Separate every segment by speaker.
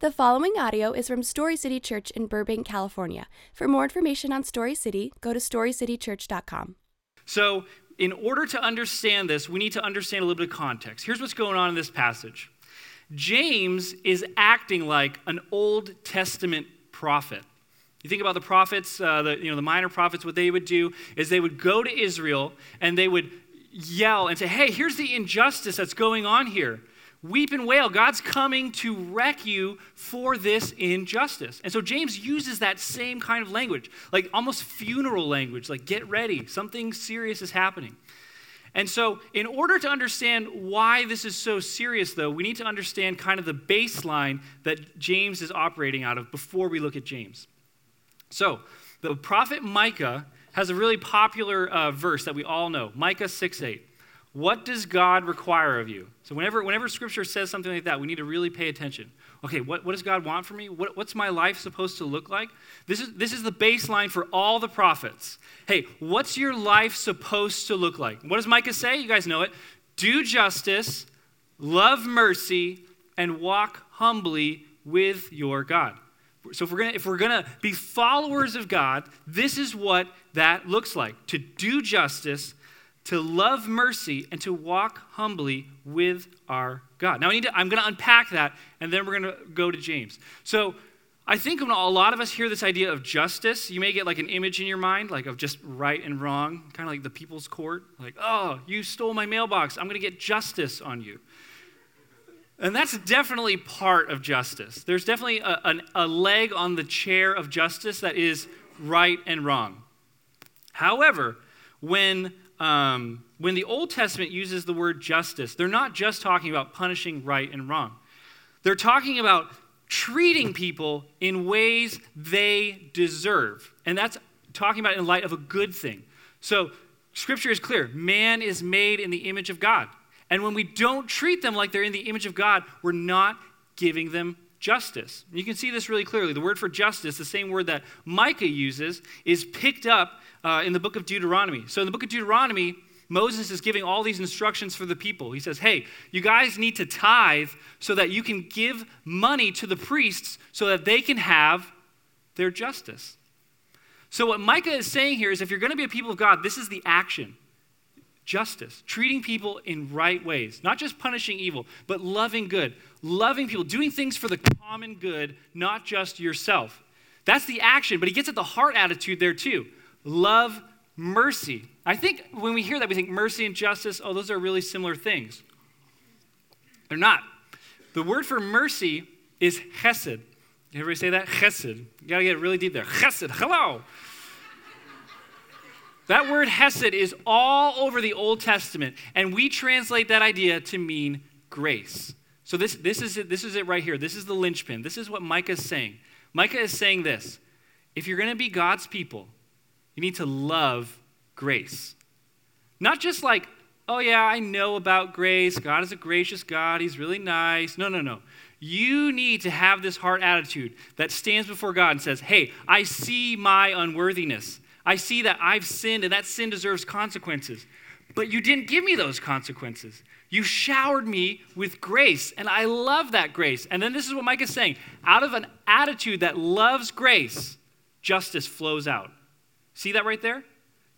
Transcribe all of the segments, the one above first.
Speaker 1: The following audio is from Story City Church in Burbank, California. For more information on Story City, go to storycitychurch.com.
Speaker 2: So, in order to understand this, we need to understand a little bit of context. Here's what's going on in this passage James is acting like an Old Testament prophet. You think about the prophets, uh, the, you know, the minor prophets, what they would do is they would go to Israel and they would yell and say, hey, here's the injustice that's going on here. Weep and wail. God's coming to wreck you for this injustice. And so James uses that same kind of language, like almost funeral language, like get ready, something serious is happening. And so, in order to understand why this is so serious, though, we need to understand kind of the baseline that James is operating out of before we look at James. So, the prophet Micah has a really popular uh, verse that we all know Micah 6 8. What does God require of you? So, whenever, whenever scripture says something like that, we need to really pay attention. Okay, what, what does God want from me? What, what's my life supposed to look like? This is, this is the baseline for all the prophets. Hey, what's your life supposed to look like? What does Micah say? You guys know it. Do justice, love mercy, and walk humbly with your God. So if we're gonna if we're gonna be followers of God, this is what that looks like: to do justice, to love mercy, and to walk humbly with our God. Now, I need to, I'm going to unpack that, and then we're going to go to James. So, I think when a lot of us hear this idea of justice, you may get like an image in your mind, like of just right and wrong, kind of like the people's court. Like, oh, you stole my mailbox. I'm going to get justice on you. And that's definitely part of justice. There's definitely a, a, a leg on the chair of justice that is right and wrong. However, when um, when the Old Testament uses the word justice, they're not just talking about punishing right and wrong. They're talking about treating people in ways they deserve. And that's talking about in light of a good thing. So, scripture is clear man is made in the image of God. And when we don't treat them like they're in the image of God, we're not giving them justice. You can see this really clearly. The word for justice, the same word that Micah uses, is picked up uh, in the book of Deuteronomy. So in the book of Deuteronomy, Moses is giving all these instructions for the people. He says, Hey, you guys need to tithe so that you can give money to the priests so that they can have their justice. So, what Micah is saying here is if you're going to be a people of God, this is the action justice, treating people in right ways, not just punishing evil, but loving good, loving people, doing things for the common good, not just yourself. That's the action, but he gets at the heart attitude there too. Love mercy. I think when we hear that, we think mercy and justice, oh, those are really similar things. They're not. The word for mercy is chesed. Everybody say that? Chesed. You gotta get really deep there. Chesed. Hello. That word hesed is all over the Old Testament, and we translate that idea to mean grace. So this, this, is it, this is it right here. This is the linchpin. This is what Micah is saying. Micah is saying this if you're going to be God's people, you need to love grace. Not just like, oh, yeah, I know about grace. God is a gracious God. He's really nice. No, no, no. You need to have this heart attitude that stands before God and says, hey, I see my unworthiness. I see that I've sinned and that sin deserves consequences. But you didn't give me those consequences. You showered me with grace, and I love that grace. And then this is what Mike is saying out of an attitude that loves grace, justice flows out. See that right there?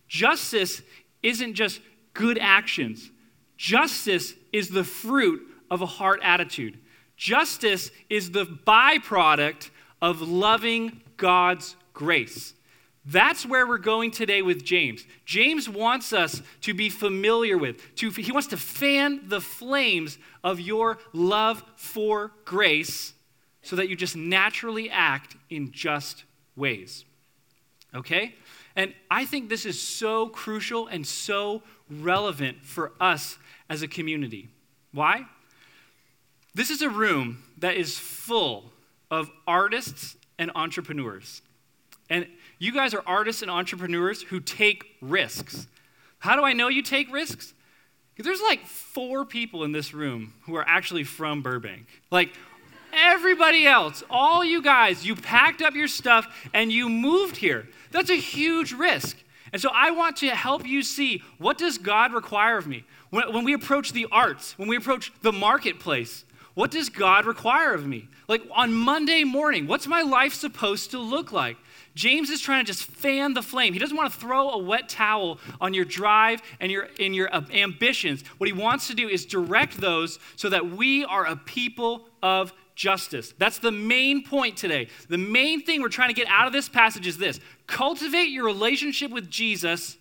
Speaker 2: Justice isn't just good actions, justice is the fruit of a heart attitude. Justice is the byproduct of loving God's grace. That's where we're going today with James. James wants us to be familiar with, to, he wants to fan the flames of your love for grace so that you just naturally act in just ways. Okay? And I think this is so crucial and so relevant for us as a community. Why? This is a room that is full of artists and entrepreneurs. And you guys are artists and entrepreneurs who take risks. How do I know you take risks? There's like four people in this room who are actually from Burbank. Like everybody else, all you guys, you packed up your stuff and you moved here. That's a huge risk. And so I want to help you see what does God require of me? When, when we approach the arts, when we approach the marketplace, What does God require of me? Like on Monday morning, what's my life supposed to look like? James is trying to just fan the flame. He doesn't want to throw a wet towel on your drive and your, and your uh, ambitions. What he wants to do is direct those so that we are a people of justice. That's the main point today. The main thing we're trying to get out of this passage is this cultivate your relationship with Jesus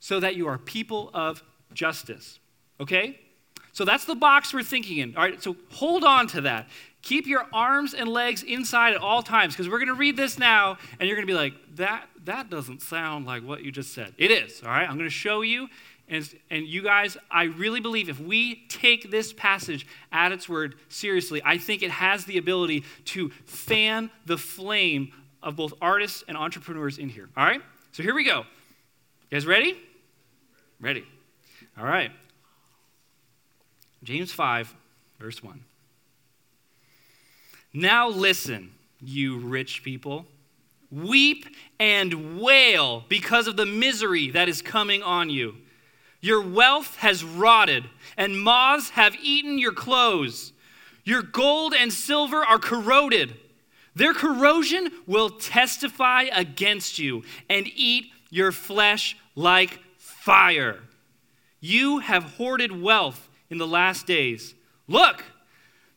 Speaker 2: so that you are people of justice. Okay? So that's the box we're thinking in. All right, so hold on to that. Keep your arms and legs inside at all times because we're going to read this now and you're going to be like, that, that doesn't sound like what you just said. It is, all right? I'm going to show you. And, and you guys, I really believe if we take this passage at its word seriously, I think it has the ability to fan the flame of both artists and entrepreneurs in here. All right? So here we go. You guys ready? Ready. All right. James 5, verse 1. Now listen, you rich people. Weep and wail because of the misery that is coming on you. Your wealth has rotted, and moths have eaten your clothes. Your gold and silver are corroded. Their corrosion will testify against you and eat your flesh like fire. You have hoarded wealth in the last days. Look,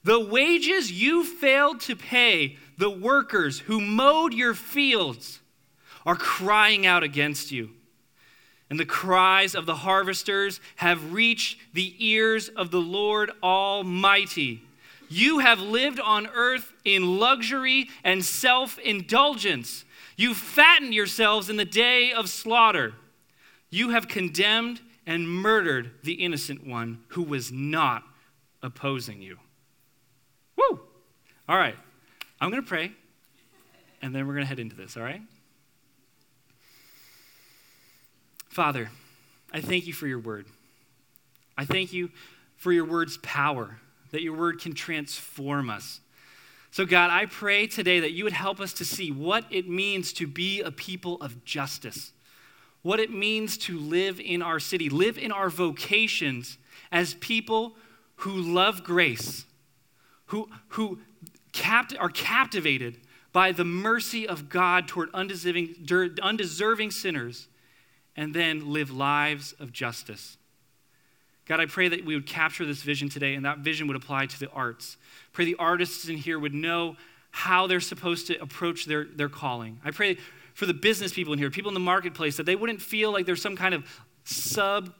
Speaker 2: the wages you failed to pay the workers who mowed your fields are crying out against you. And the cries of the harvesters have reached the ears of the Lord Almighty. You have lived on earth in luxury and self indulgence. You fattened yourselves in the day of slaughter. You have condemned and murdered the innocent one who was not opposing you. Woo! All right, I'm going to pray, and then we're going to head into this, all right? Father, I thank you for your word. I thank you for your word's power, that your word can transform us. So, God, I pray today that you would help us to see what it means to be a people of justice what it means to live in our city, live in our vocations as people who love grace, who, who capt- are captivated by the mercy of God toward undeserving, undeserving sinners, and then live lives of justice. God, I pray that we would capture this vision today and that vision would apply to the arts. Pray the artists in here would know how they're supposed to approach their, their calling. I pray for the business people in here, people in the marketplace, that they wouldn't feel like there's some kind of sub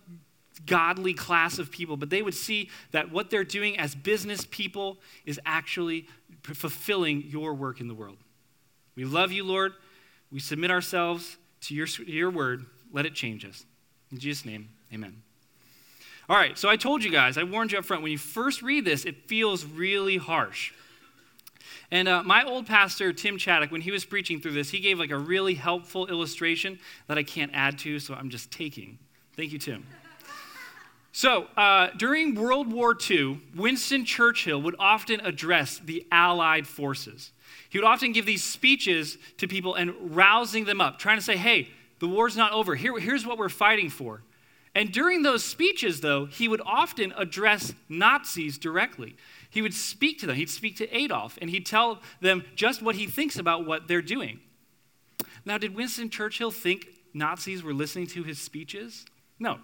Speaker 2: godly class of people, but they would see that what they're doing as business people is actually fulfilling your work in the world. We love you, Lord. We submit ourselves to your, your word. Let it change us. In Jesus' name, amen. All right, so I told you guys, I warned you up front, when you first read this, it feels really harsh. And uh, my old pastor, Tim Chaddick, when he was preaching through this, he gave like a really helpful illustration that I can't add to, so I'm just taking. Thank you, Tim. So, uh, during World War II, Winston Churchill would often address the Allied forces. He would often give these speeches to people and rousing them up, trying to say, hey, the war's not over. Here, here's what we're fighting for. And during those speeches, though, he would often address Nazis directly. He would speak to them. He'd speak to Adolf, and he'd tell them just what he thinks about what they're doing. Now, did Winston Churchill think Nazis were listening to his speeches? No.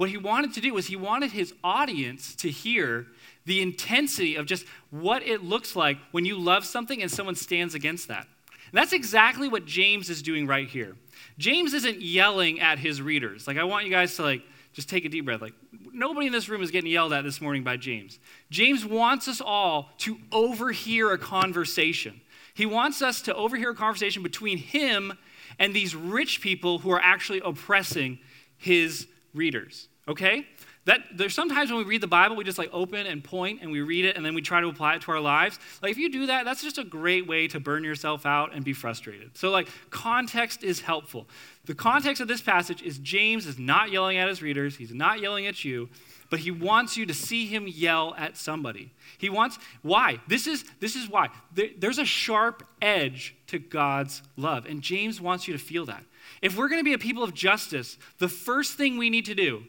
Speaker 2: What he wanted to do was he wanted his audience to hear the intensity of just what it looks like when you love something and someone stands against that. And that's exactly what James is doing right here. James isn't yelling at his readers. Like, I want you guys to, like, just take a deep breath. Like, nobody in this room is getting yelled at this morning by James. James wants us all to overhear a conversation. He wants us to overhear a conversation between him and these rich people who are actually oppressing his readers. Okay? That there's sometimes when we read the Bible, we just like open and point and we read it and then we try to apply it to our lives. Like if you do that, that's just a great way to burn yourself out and be frustrated. So like context is helpful. The context of this passage is James is not yelling at his readers, he's not yelling at you, but he wants you to see him yell at somebody. He wants why? This is this is why. There, there's a sharp edge to God's love, and James wants you to feel that. If we're going to be a people of justice, the first thing we need to do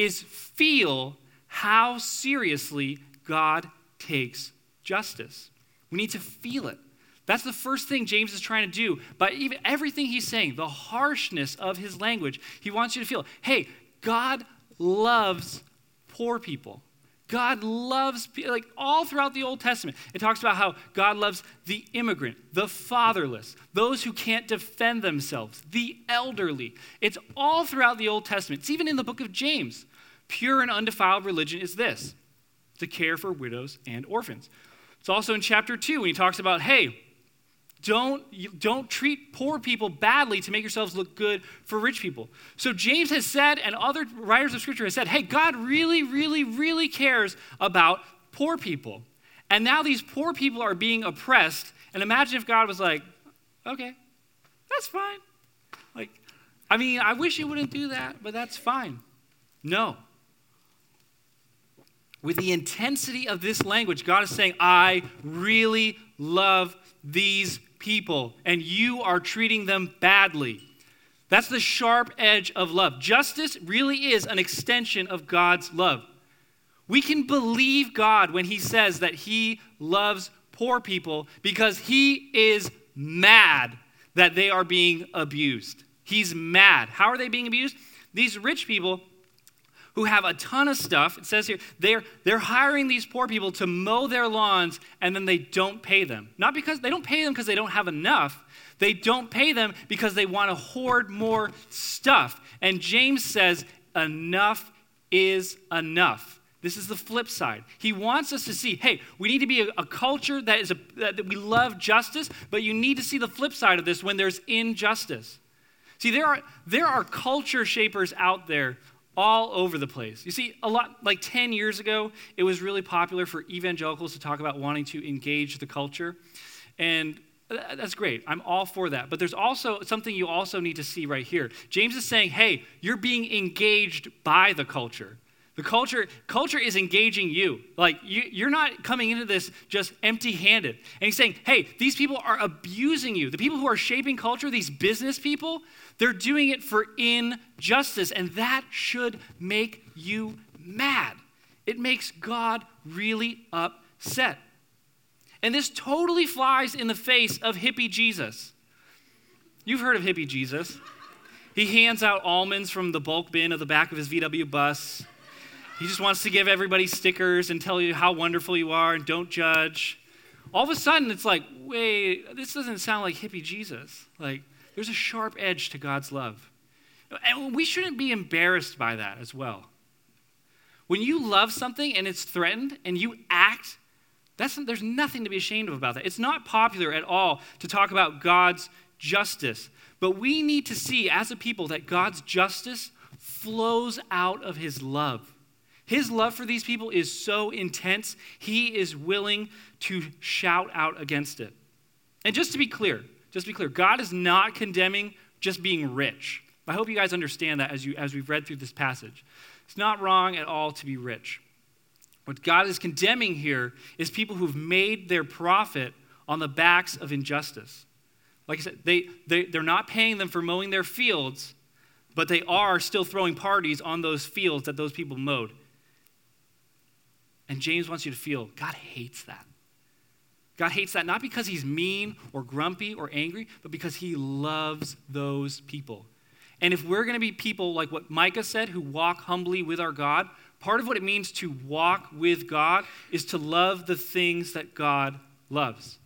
Speaker 2: is feel how seriously God takes justice. We need to feel it. That's the first thing James is trying to do. By even everything he's saying, the harshness of his language, he wants you to feel, hey, God loves poor people. God loves, like all throughout the Old Testament, it talks about how God loves the immigrant, the fatherless, those who can't defend themselves, the elderly. It's all throughout the Old Testament. It's even in the book of James. Pure and undefiled religion is this to care for widows and orphans. It's also in chapter 2 when he talks about, hey, don't, don't treat poor people badly to make yourselves look good for rich people. So James has said, and other writers of scripture have said, hey, God really, really, really cares about poor people. And now these poor people are being oppressed. And imagine if God was like, okay, that's fine. Like, I mean, I wish you wouldn't do that, but that's fine. No. With the intensity of this language, God is saying, I really love these people, and you are treating them badly. That's the sharp edge of love. Justice really is an extension of God's love. We can believe God when He says that He loves poor people because He is mad that they are being abused. He's mad. How are they being abused? These rich people who have a ton of stuff. It says here, they're, they're hiring these poor people to mow their lawns and then they don't pay them. Not because they don't pay them because they don't have enough. They don't pay them because they want to hoard more stuff. And James says, enough is enough. This is the flip side. He wants us to see, hey, we need to be a, a culture that is a, that we love justice, but you need to see the flip side of this when there's injustice. See, there are, there are culture shapers out there all over the place. You see, a lot, like 10 years ago, it was really popular for evangelicals to talk about wanting to engage the culture. And that's great. I'm all for that. But there's also something you also need to see right here. James is saying, hey, you're being engaged by the culture. The culture, culture is engaging you. Like you, you're not coming into this just empty-handed. And he's saying, hey, these people are abusing you. The people who are shaping culture, these business people, they're doing it for injustice, and that should make you mad. It makes God really upset. And this totally flies in the face of hippie Jesus. You've heard of hippie Jesus. He hands out almonds from the bulk bin of the back of his VW bus. He just wants to give everybody stickers and tell you how wonderful you are and don't judge. All of a sudden, it's like, wait, this doesn't sound like hippie Jesus. Like, there's a sharp edge to God's love. And we shouldn't be embarrassed by that as well. When you love something and it's threatened and you act, that's, there's nothing to be ashamed of about that. It's not popular at all to talk about God's justice. But we need to see as a people that God's justice flows out of his love. His love for these people is so intense, he is willing to shout out against it. And just to be clear, just to be clear, God is not condemning just being rich. I hope you guys understand that as, you, as we've read through this passage. It's not wrong at all to be rich. What God is condemning here is people who've made their profit on the backs of injustice. Like I said, they, they, they're not paying them for mowing their fields, but they are still throwing parties on those fields that those people mowed. And James wants you to feel God hates that. God hates that not because he's mean or grumpy or angry, but because he loves those people. And if we're going to be people like what Micah said, who walk humbly with our God, part of what it means to walk with God is to love the things that God loves.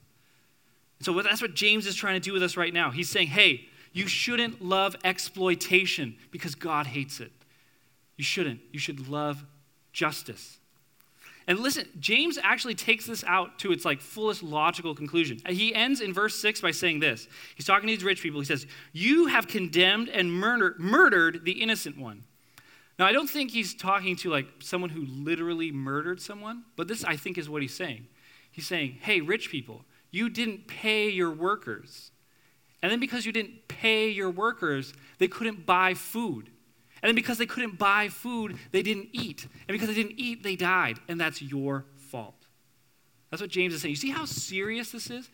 Speaker 2: So that's what James is trying to do with us right now. He's saying, hey, you shouldn't love exploitation because God hates it. You shouldn't. You should love justice. And listen, James actually takes this out to its like fullest logical conclusion. He ends in verse 6 by saying this. He's talking to these rich people. He says, "You have condemned and murder, murdered the innocent one." Now, I don't think he's talking to like someone who literally murdered someone, but this I think is what he's saying. He's saying, "Hey, rich people, you didn't pay your workers. And then because you didn't pay your workers, they couldn't buy food. And then because they couldn't buy food, they didn't eat. And because they didn't eat, they died. And that's your fault. That's what James is saying. You see how serious this is?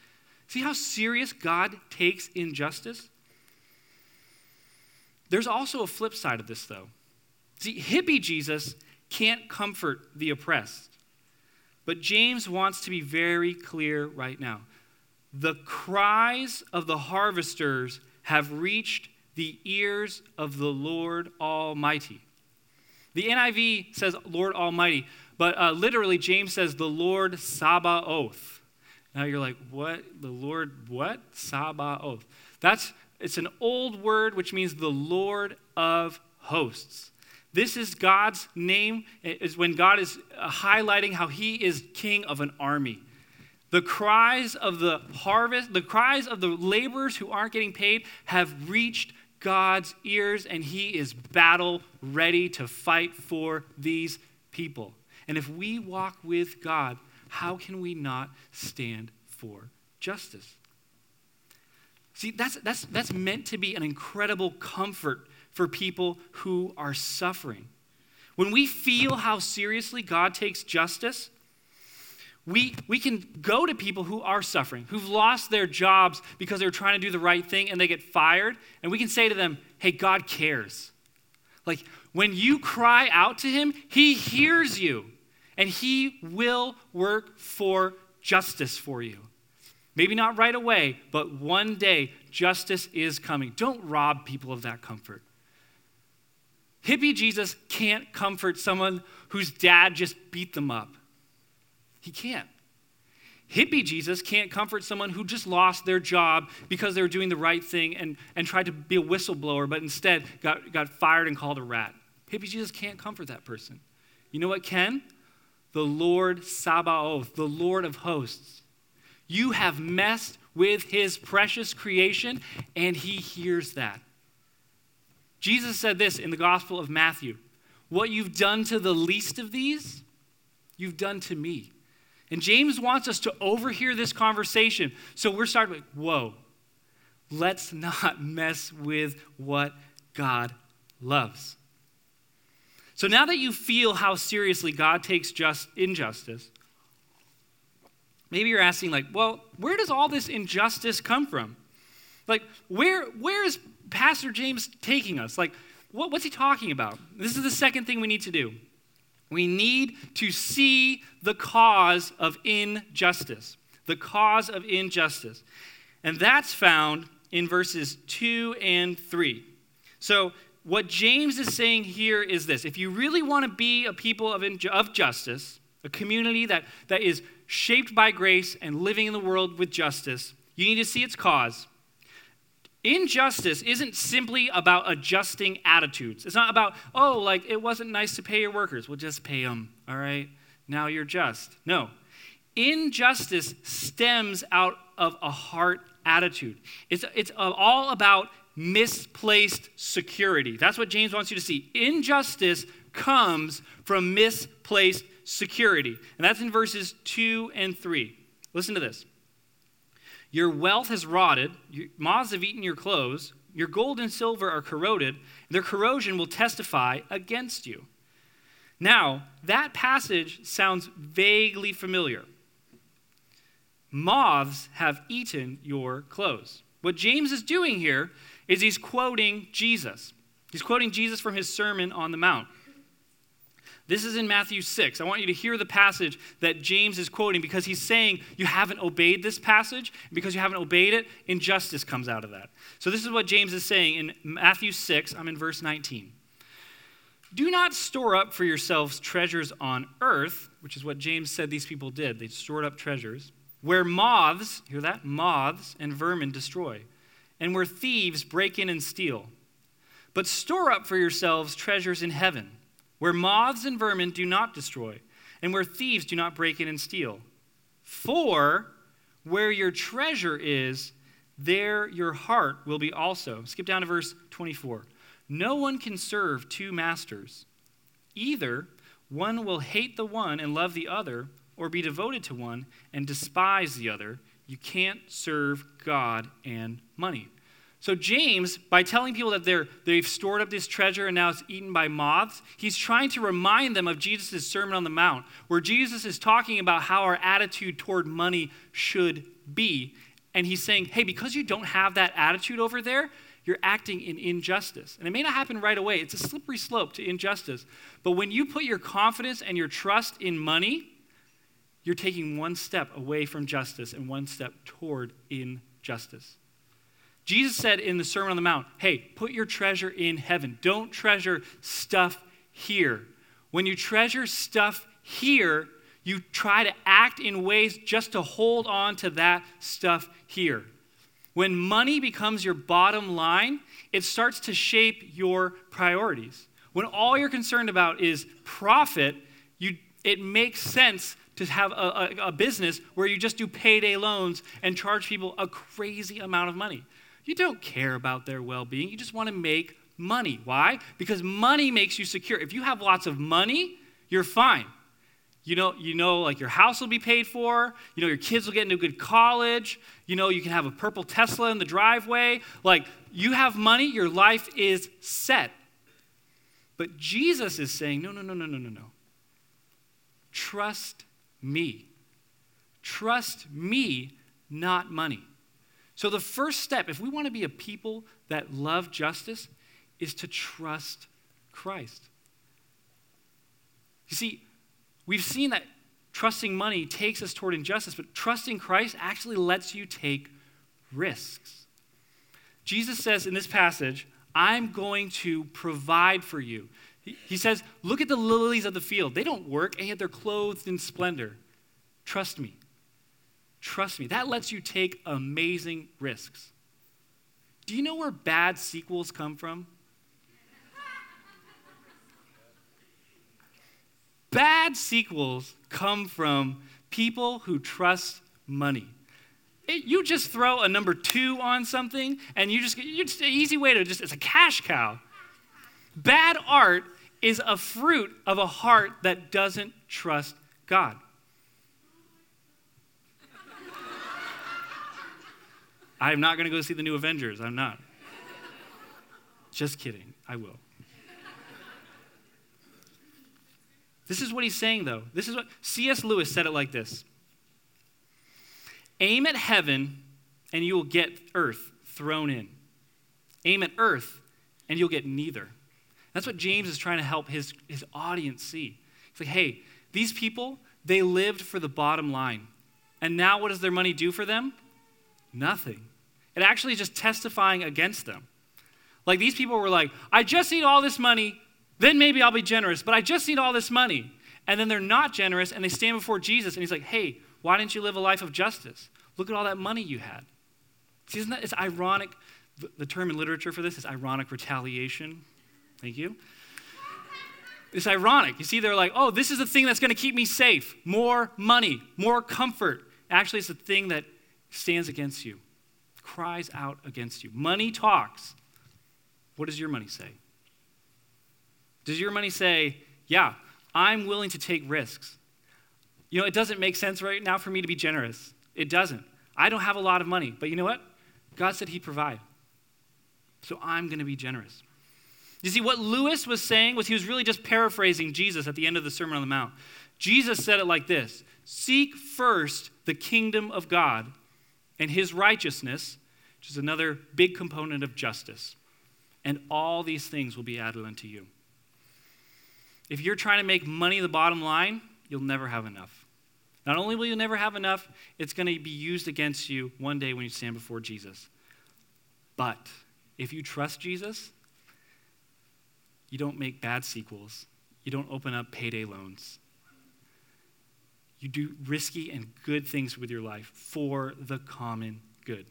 Speaker 2: See how serious God takes injustice? There's also a flip side of this, though. See, hippie Jesus can't comfort the oppressed. But James wants to be very clear right now. The cries of the harvesters have reached the ears of the Lord Almighty. The NIV says Lord Almighty, but uh, literally James says the Lord Sabaoth. Now you're like, what? The Lord what? Sabaoth. That's it's an old word which means the Lord of hosts. This is God's name, is when God is uh, highlighting how he is king of an army. The cries of the harvest, the cries of the laborers who aren't getting paid have reached God's ears, and he is battle ready to fight for these people. And if we walk with God, how can we not stand for justice? See, that's, that's, that's meant to be an incredible comfort for people who are suffering. When we feel how seriously God takes justice, we, we can go to people who are suffering, who've lost their jobs because they're trying to do the right thing and they get fired, and we can say to them, hey, God cares. Like, when you cry out to Him, He hears you, and He will work for justice for you. Maybe not right away, but one day justice is coming. Don't rob people of that comfort. Hippie Jesus can't comfort someone whose dad just beat them up. He can't. Hippie Jesus can't comfort someone who just lost their job because they were doing the right thing and, and tried to be a whistleblower, but instead got, got fired and called a rat. Hippie Jesus can't comfort that person. You know what can? The Lord Sabaoth, the Lord of hosts. You have messed with his precious creation, and he hears that. Jesus said this in the Gospel of Matthew What you've done to the least of these, you've done to me. And James wants us to overhear this conversation. So we're starting with, whoa, let's not mess with what God loves. So now that you feel how seriously God takes just injustice, maybe you're asking, like, well, where does all this injustice come from? Like, where, where is Pastor James taking us? Like, what, what's he talking about? This is the second thing we need to do. We need to see the cause of injustice. The cause of injustice. And that's found in verses 2 and 3. So, what James is saying here is this if you really want to be a people of, inju- of justice, a community that, that is shaped by grace and living in the world with justice, you need to see its cause. Injustice isn't simply about adjusting attitudes. It's not about, oh, like it wasn't nice to pay your workers. We'll just pay them, all right? Now you're just. No. Injustice stems out of a heart attitude. It's, it's all about misplaced security. That's what James wants you to see. Injustice comes from misplaced security. And that's in verses 2 and 3. Listen to this. Your wealth has rotted, moths have eaten your clothes, your gold and silver are corroded, their corrosion will testify against you. Now, that passage sounds vaguely familiar. Moths have eaten your clothes. What James is doing here is he's quoting Jesus. He's quoting Jesus from his Sermon on the Mount. This is in Matthew 6. I want you to hear the passage that James is quoting because he's saying you haven't obeyed this passage. And because you haven't obeyed it, injustice comes out of that. So, this is what James is saying in Matthew 6. I'm in verse 19. Do not store up for yourselves treasures on earth, which is what James said these people did. They stored up treasures, where moths, hear that? Moths and vermin destroy, and where thieves break in and steal. But store up for yourselves treasures in heaven where moths and vermin do not destroy, and where thieves do not break in and steal. For where your treasure is, there your heart will be also. Skip down to verse 24. No one can serve two masters. Either one will hate the one and love the other, or be devoted to one and despise the other. You can't serve God and money. So, James, by telling people that they're, they've stored up this treasure and now it's eaten by moths, he's trying to remind them of Jesus' Sermon on the Mount, where Jesus is talking about how our attitude toward money should be. And he's saying, hey, because you don't have that attitude over there, you're acting in injustice. And it may not happen right away, it's a slippery slope to injustice. But when you put your confidence and your trust in money, you're taking one step away from justice and one step toward injustice. Jesus said in the Sermon on the Mount, hey, put your treasure in heaven. Don't treasure stuff here. When you treasure stuff here, you try to act in ways just to hold on to that stuff here. When money becomes your bottom line, it starts to shape your priorities. When all you're concerned about is profit, you, it makes sense to have a, a, a business where you just do payday loans and charge people a crazy amount of money. You don't care about their well being, you just want to make money. Why? Because money makes you secure. If you have lots of money, you're fine. You know, you know, like your house will be paid for. You know, your kids will get into a good college. You know, you can have a purple Tesla in the driveway. Like, you have money, your life is set. But Jesus is saying, no, no, no, no, no, no, no. Trust me. Trust me, not money. So, the first step, if we want to be a people that love justice, is to trust Christ. You see, we've seen that trusting money takes us toward injustice, but trusting Christ actually lets you take risks. Jesus says in this passage, I'm going to provide for you. He says, Look at the lilies of the field. They don't work, and yet they're clothed in splendor. Trust me. Trust me. That lets you take amazing risks. Do you know where bad sequels come from? bad sequels come from people who trust money. It, you just throw a number two on something, and you just, you just an easy way to just, it's a cash cow. Bad art is a fruit of a heart that doesn't trust God. I'm not going to go see the new Avengers. I'm not. Just kidding. I will. This is what he's saying, though. This is what C.S. Lewis said it like this Aim at heaven, and you will get earth thrown in. Aim at earth, and you'll get neither. That's what James is trying to help his, his audience see. He's like, hey, these people, they lived for the bottom line. And now what does their money do for them? Nothing. It actually just testifying against them. Like these people were like, I just need all this money then maybe I'll be generous, but I just need all this money. And then they're not generous and they stand before Jesus and he's like, hey, why didn't you live a life of justice? Look at all that money you had. See, isn't that, it's ironic. The term in literature for this is ironic retaliation. Thank you. It's ironic. You see, they're like, oh, this is the thing that's going to keep me safe. More money, more comfort. Actually, it's the thing that stands against you, cries out against you. Money talks. What does your money say? Does your money say, yeah, I'm willing to take risks? You know, it doesn't make sense right now for me to be generous. It doesn't. I don't have a lot of money, but you know what? God said He'd provide. So I'm going to be generous. You see, what Lewis was saying was he was really just paraphrasing Jesus at the end of the Sermon on the Mount. Jesus said it like this Seek first the kingdom of God and His righteousness, which is another big component of justice, and all these things will be added unto you. If you're trying to make money the bottom line, you'll never have enough. Not only will you never have enough, it's going to be used against you one day when you stand before Jesus. But if you trust Jesus, you don't make bad sequels. You don't open up payday loans. You do risky and good things with your life for the common good.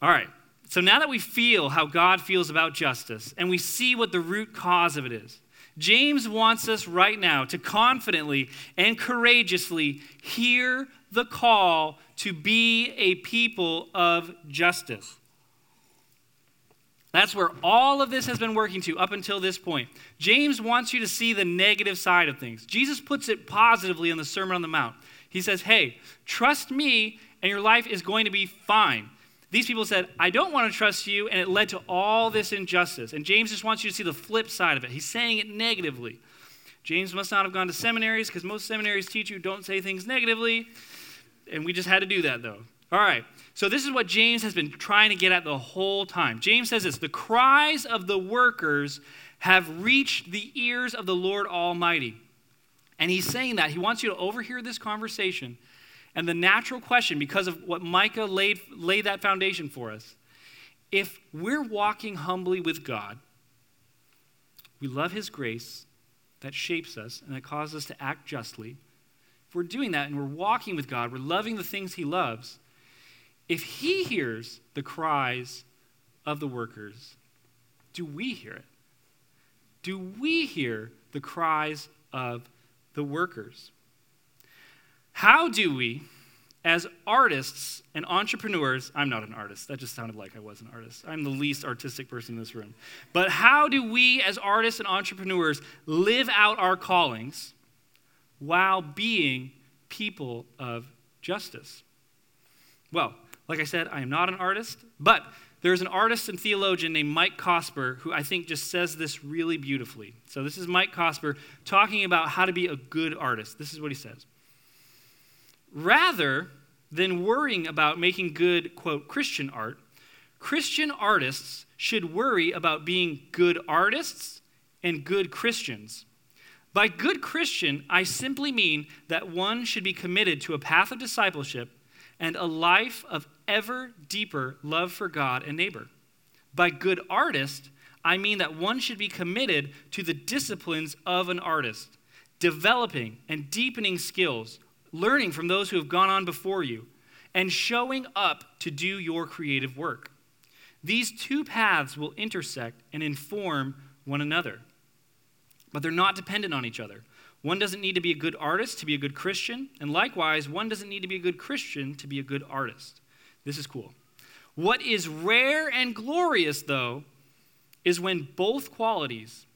Speaker 2: All right, so now that we feel how God feels about justice and we see what the root cause of it is, James wants us right now to confidently and courageously hear the call to be a people of justice. That's where all of this has been working to up until this point. James wants you to see the negative side of things. Jesus puts it positively in the Sermon on the Mount. He says, Hey, trust me, and your life is going to be fine. These people said, I don't want to trust you, and it led to all this injustice. And James just wants you to see the flip side of it. He's saying it negatively. James must not have gone to seminaries because most seminaries teach you don't say things negatively. And we just had to do that, though. All right. So, this is what James has been trying to get at the whole time. James says this The cries of the workers have reached the ears of the Lord Almighty. And he's saying that. He wants you to overhear this conversation. And the natural question, because of what Micah laid, laid that foundation for us, if we're walking humbly with God, we love his grace that shapes us and that causes us to act justly. If we're doing that and we're walking with God, we're loving the things he loves, if he hears the cries of the workers, do we hear it? Do we hear the cries of the workers? How do we, as artists and entrepreneurs, I'm not an artist, that just sounded like I was an artist. I'm the least artistic person in this room. But how do we, as artists and entrepreneurs, live out our callings while being people of justice? Well, like I said, I am not an artist, but there's an artist and theologian named Mike Cosper who I think just says this really beautifully. So, this is Mike Cosper talking about how to be a good artist. This is what he says. Rather than worrying about making good, quote, Christian art, Christian artists should worry about being good artists and good Christians. By good Christian, I simply mean that one should be committed to a path of discipleship and a life of ever deeper love for God and neighbor. By good artist, I mean that one should be committed to the disciplines of an artist, developing and deepening skills, learning from those who have gone on before you, and showing up to do your creative work. These two paths will intersect and inform one another, but they're not dependent on each other. One doesn't need to be a good artist to be a good Christian, and likewise, one doesn't need to be a good Christian to be a good artist. This is cool. What is rare and glorious, though, is when both qualities,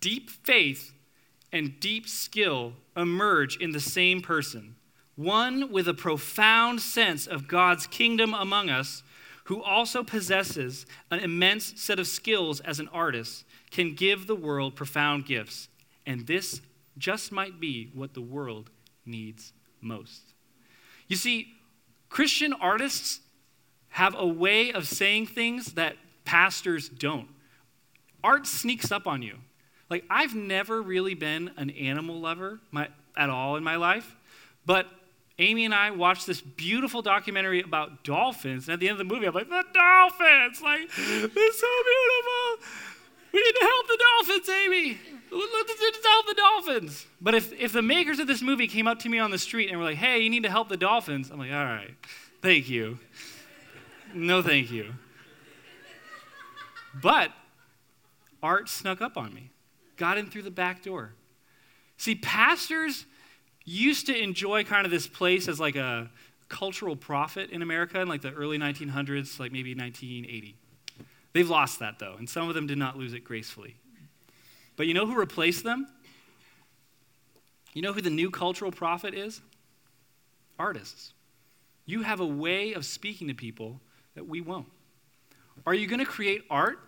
Speaker 2: deep faith and deep skill, emerge in the same person. One with a profound sense of God's kingdom among us, who also possesses an immense set of skills as an artist, can give the world profound gifts. And this just might be what the world needs most. You see, Christian artists have a way of saying things that pastors don't. Art sneaks up on you. Like, I've never really been an animal lover my, at all in my life, but Amy and I watched this beautiful documentary about dolphins, and at the end of the movie, I'm like, the dolphins! Like, it's so beautiful! We need to help the dolphins, Amy! Let's help the dolphins. But if, if the makers of this movie came up to me on the street and were like, hey, you need to help the dolphins, I'm like, all right, thank you. No, thank you. But art snuck up on me, got in through the back door. See, pastors used to enjoy kind of this place as like a cultural prophet in America in like the early 1900s, like maybe 1980. They've lost that though, and some of them did not lose it gracefully. But you know who replaced them? You know who the new cultural prophet is? Artists. You have a way of speaking to people that we won't. Are you going to create art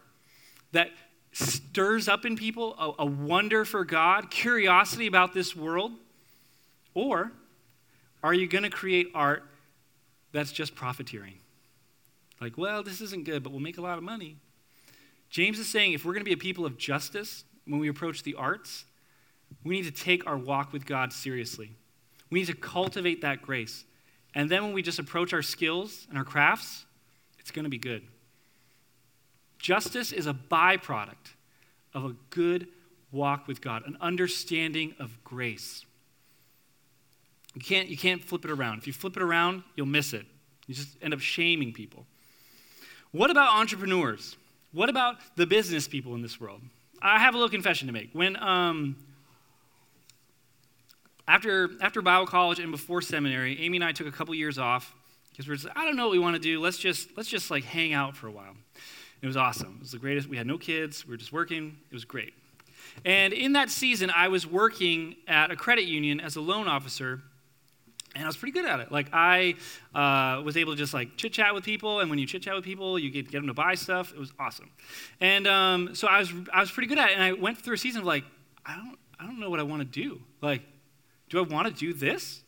Speaker 2: that stirs up in people a, a, wonder for God, curiosity about this world? Or are you going to create art that's just profiteering? Like, well, this isn't good, but we'll make a lot of money. James is saying if we're going to be a people of justice, when we approach the arts, we need to take our walk with God seriously. We need to cultivate that grace. And then when we just approach our skills and our crafts, it's going to be good. Justice is a byproduct of a good walk with God, an understanding of grace. You can't, you can't flip it around. If you flip it around, you'll miss it. You just end up shaming people. What about entrepreneurs? What about the business people in this world? I have a little confession to make. When um, after after Bible college and before seminary, Amy and I took a couple years off because we're just I don't know what we want to do. Let's just let's just like hang out for a while. It was awesome. It was the greatest. We had no kids. We were just working. It was great. And in that season, I was working at a credit union as a loan officer and I was pretty good at it. Like I uh, was able to just like chit chat with people, and when you chit chat with people, you get, get them to buy stuff. It was awesome, and um, so I was I was pretty good at it. And I went through a season of like I don't I don't know what I want to do. Like, do I want to do this?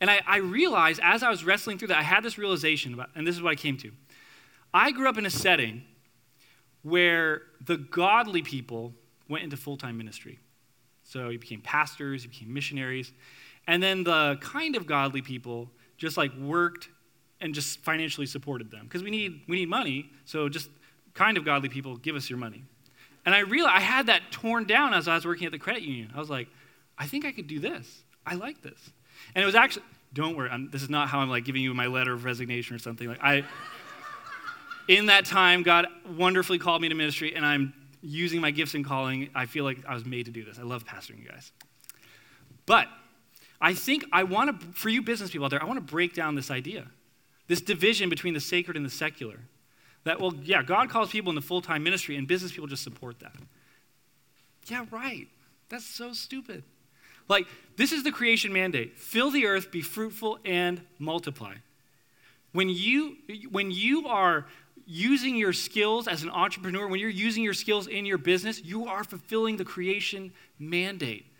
Speaker 2: And I, I realized as I was wrestling through that, I had this realization about, and this is what I came to. I grew up in a setting where the godly people went into full time ministry. So you became pastors, you became missionaries. And then the kind of godly people just like worked and just financially supported them because we need, we need money. So just kind of godly people, give us your money. And I realized I had that torn down as I was working at the credit union. I was like, I think I could do this. I like this. And it was actually, don't worry, I'm, this is not how I'm like giving you my letter of resignation or something. Like I, in that time, God wonderfully called me to ministry, and I'm using my gifts and calling. I feel like I was made to do this. I love pastoring you guys. But I think I want to, for you business people out there, I want to break down this idea, this division between the sacred and the secular. That, well, yeah, God calls people into full time ministry, and business people just support that. Yeah, right. That's so stupid. Like, this is the creation mandate fill the earth, be fruitful, and multiply. When you, when you are using your skills as an entrepreneur, when you're using your skills in your business, you are fulfilling the creation mandate.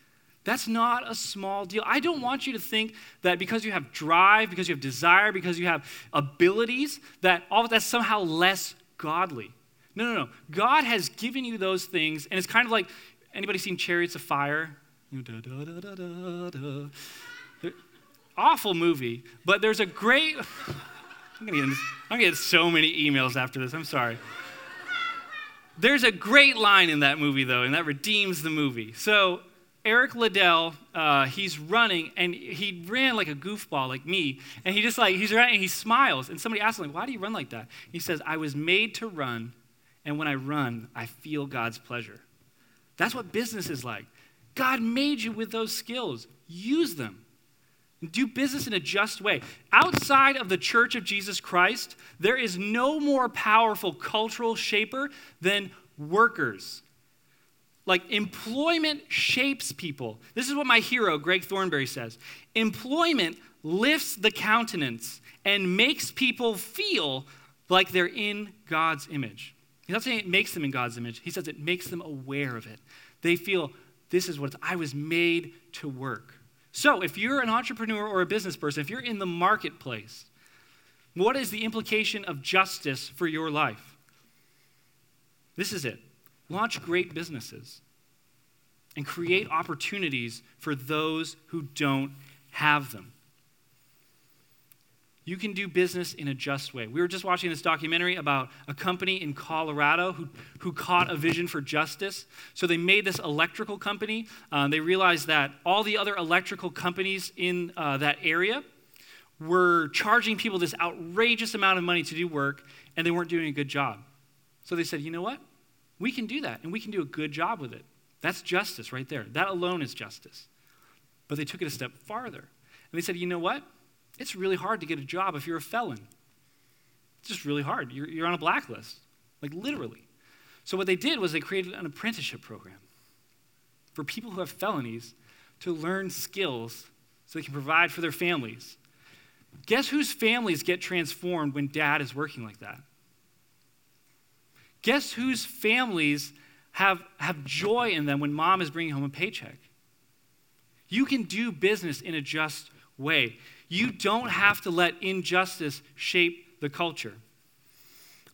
Speaker 2: That's not a small deal. I don't want you to think that because you have drive, because you have desire, because you have abilities, that all of that's somehow less godly. No, no, no. God has given you those things, and it's kind of like anybody seen Chariots of Fire? Awful movie, but there's a great. I'm gonna, get, I'm gonna get so many emails after this. I'm sorry. There's a great line in that movie, though, and that redeems the movie. So Eric Liddell, uh, he's running, and he ran like a goofball, like me. And he just like, he's running, and he smiles. And somebody asks him, like, why do you run like that? He says, I was made to run, and when I run, I feel God's pleasure. That's what business is like. God made you with those skills. Use them. Do business in a just way. Outside of the church of Jesus Christ, there is no more powerful cultural shaper than workers. Like employment shapes people. This is what my hero, Greg Thornbury, says. Employment lifts the countenance and makes people feel like they're in God's image. He's not saying it makes them in God's image, he says it makes them aware of it. They feel, this is what I was made to work. So, if you're an entrepreneur or a business person, if you're in the marketplace, what is the implication of justice for your life? This is it Launch great businesses and create opportunities for those who don't have them. You can do business in a just way. We were just watching this documentary about a company in Colorado who, who caught a vision for justice. So they made this electrical company. Uh, they realized that all the other electrical companies in uh, that area were charging people this outrageous amount of money to do work, and they weren't doing a good job. So they said, you know what? We can do that, and we can do a good job with it. That's justice right there. That alone is justice. But they took it a step farther. And they said, you know what? It's really hard to get a job if you're a felon. It's just really hard. You're, you're on a blacklist, like literally. So what they did was they created an apprenticeship program for people who have felonies to learn skills so they can provide for their families. Guess whose families get transformed when dad is working like that? Guess whose families have, have joy in them when mom is bringing home a paycheck? You can do business in a just way. You don't have to let injustice shape the culture.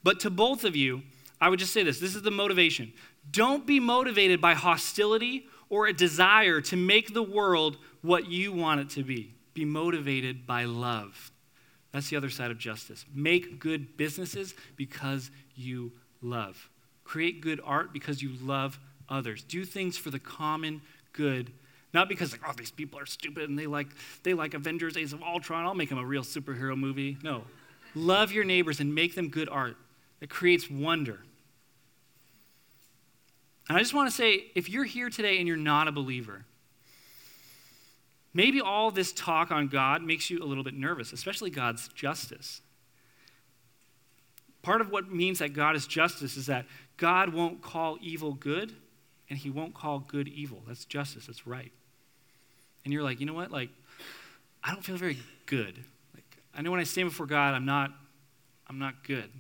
Speaker 2: But to both of you, I would just say this this is the motivation. Don't be motivated by hostility or a desire to make the world what you want it to be. Be motivated by love. That's the other side of justice. Make good businesses because you love. Create good art because you love others. Do things for the common good, not because like, oh, these people are stupid and they like they like Avengers: Age of Ultron. I'll make them a real superhero movie. No, love your neighbors and make them good art that creates wonder. And I just want to say, if you're here today and you're not a believer, maybe all this talk on God makes you a little bit nervous, especially God's justice. Part of what means that God is justice is that God won't call evil good and he won't call good evil. That's justice, that's right. And you're like, you know what? Like, I don't feel very good. Like, I know when I stand before God, I'm not, I'm not good.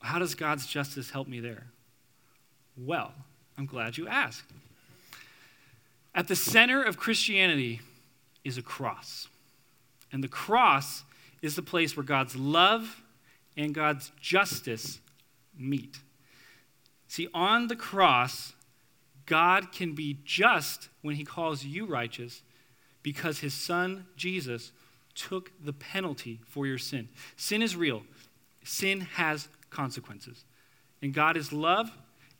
Speaker 2: How does God's justice help me there? Well, I'm glad you asked. At the center of Christianity is a cross. And the cross is the place where God's love and God's justice meet. See, on the cross, God can be just when he calls you righteous because his son, Jesus, took the penalty for your sin. Sin is real, sin has consequences. And God is love,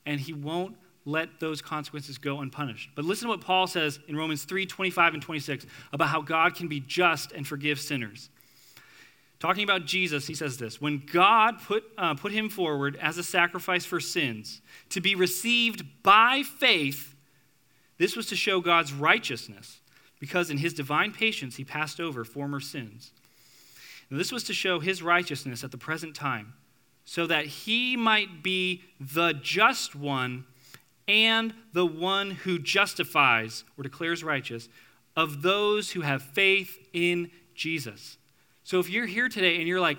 Speaker 2: and he won't let those consequences go unpunished. But listen to what Paul says in Romans 3 25 and 26 about how God can be just and forgive sinners. Talking about Jesus, he says this When God put, uh, put him forward as a sacrifice for sins to be received by faith, this was to show God's righteousness, because in his divine patience he passed over former sins. And this was to show his righteousness at the present time, so that he might be the just one and the one who justifies or declares righteous of those who have faith in Jesus. So if you're here today and you're like,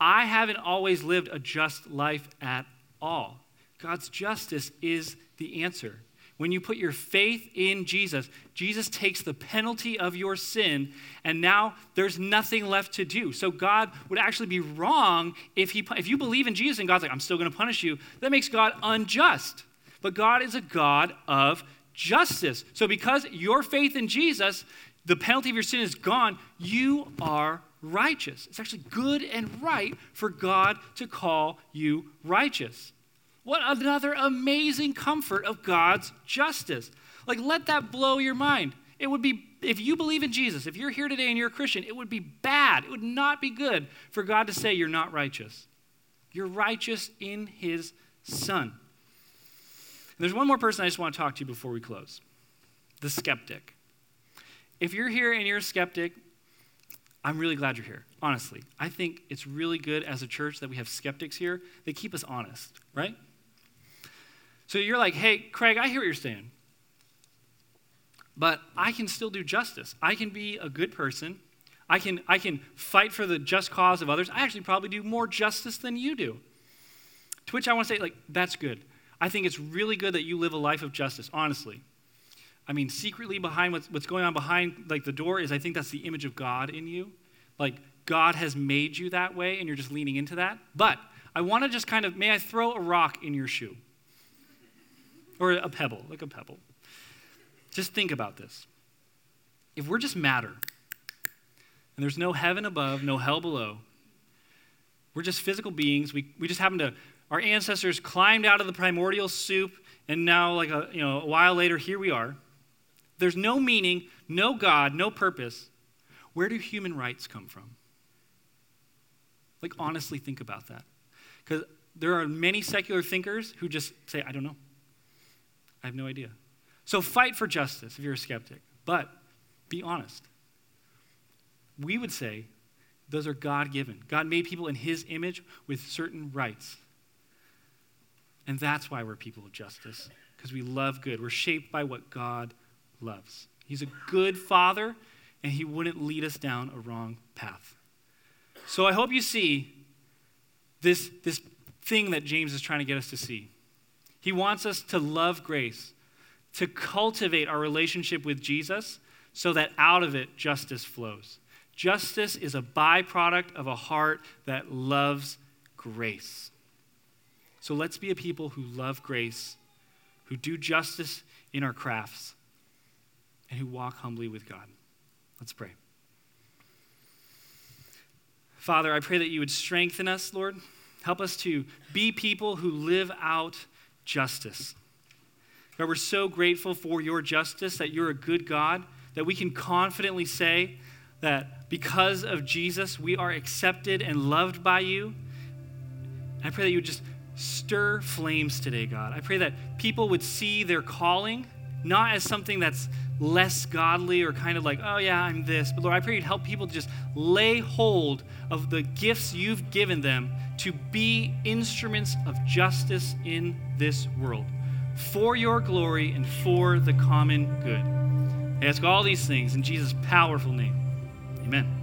Speaker 2: I haven't always lived a just life at all, God's justice is the answer. When you put your faith in Jesus, Jesus takes the penalty of your sin, and now there's nothing left to do. So God would actually be wrong if, he, if you believe in Jesus and God's like, I'm still going to punish you. That makes God unjust. But God is a God of justice. So because your faith in Jesus, the penalty of your sin is gone, you are righteous. It's actually good and right for God to call you righteous. What another amazing comfort of God's justice. Like, let that blow your mind. It would be, if you believe in Jesus, if you're here today and you're a Christian, it would be bad. It would not be good for God to say you're not righteous. You're righteous in His Son. there's one more person I just want to talk to you before we close the skeptic. If you're here and you're a skeptic, I'm really glad you're here, honestly. I think it's really good as a church that we have skeptics here. They keep us honest, right? So you're like, hey, Craig, I hear what you're saying. But I can still do justice. I can be a good person. I can, I can fight for the just cause of others. I actually probably do more justice than you do. To which I want to say, like, that's good. I think it's really good that you live a life of justice, honestly. I mean, secretly behind what's, what's going on behind like the door is I think that's the image of God in you. Like God has made you that way and you're just leaning into that. But I want to just kind of, may I throw a rock in your shoe? Or a pebble, like a pebble. Just think about this. If we're just matter, and there's no heaven above, no hell below, we're just physical beings. We, we just happen to, our ancestors climbed out of the primordial soup, and now, like a, you know, a while later, here we are. There's no meaning, no God, no purpose. Where do human rights come from? Like, honestly, think about that. Because there are many secular thinkers who just say, I don't know. I have no idea. So, fight for justice if you're a skeptic, but be honest. We would say those are God given. God made people in His image with certain rights. And that's why we're people of justice, because we love good. We're shaped by what God loves. He's a good father, and he wouldn't lead us down a wrong path. So I hope you see this, this thing that James is trying to get us to see. He wants us to love grace, to cultivate our relationship with Jesus so that out of it justice flows. Justice is a byproduct of a heart that loves grace. So let's be a people who love grace, who do justice in our crafts, and who walk humbly with God. Let's pray. Father, I pray that you would strengthen us, Lord. Help us to be people who live out justice. God, we're so grateful for your justice, that you're a good God, that we can confidently say that because of Jesus, we are accepted and loved by you. I pray that you would just stir flames today, God. I pray that people would see their calling not as something that's less godly or kind of like, oh yeah, I'm this. But Lord, I pray you'd help people to just lay hold of the gifts you've given them to be instruments of justice in this world for your glory and for the common good. I ask all these things in Jesus' powerful name. Amen.